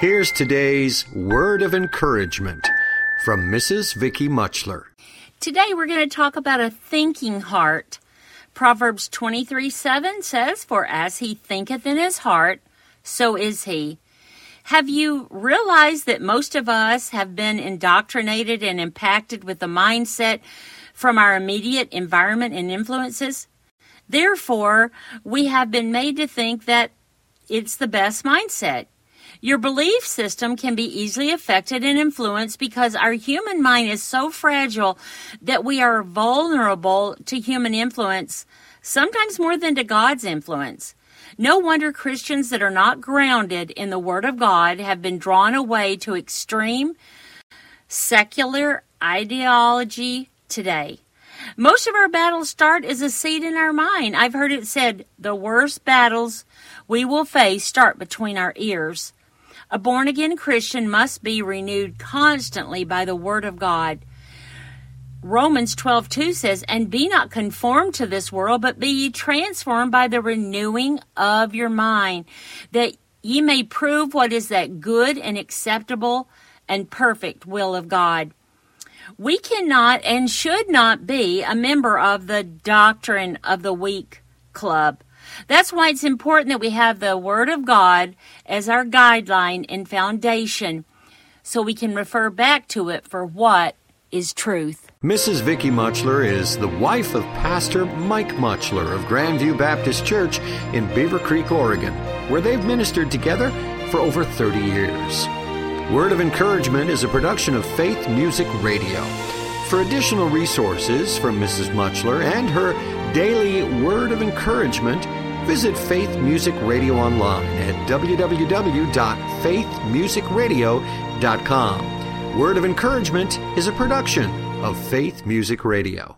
Here's today's word of encouragement from Mrs. Vicky Mutchler. Today we're going to talk about a thinking heart. Proverbs 23 7 says, For as he thinketh in his heart, so is he. Have you realized that most of us have been indoctrinated and impacted with the mindset from our immediate environment and influences? Therefore, we have been made to think that it's the best mindset. Your belief system can be easily affected and influenced because our human mind is so fragile that we are vulnerable to human influence, sometimes more than to God's influence. No wonder Christians that are not grounded in the Word of God have been drawn away to extreme secular ideology today. Most of our battles start as a seed in our mind. I've heard it said the worst battles we will face start between our ears. A born again Christian must be renewed constantly by the Word of God. Romans 12, 2 says, And be not conformed to this world, but be ye transformed by the renewing of your mind, that ye may prove what is that good and acceptable and perfect will of God. We cannot and should not be a member of the doctrine of the weak club. That's why it's important that we have the Word of God as our guideline and foundation so we can refer back to it for what is truth. Mrs. Vicky Mutchler is the wife of Pastor Mike Mutchler of Grandview Baptist Church in Beaver Creek, Oregon, where they've ministered together for over 30 years. Word of Encouragement is a production of Faith Music Radio. For additional resources from Mrs. Mutchler and her daily Word of Encouragement, visit Faith Music Radio online at www.faithmusicradio.com. Word of Encouragement is a production of Faith Music Radio.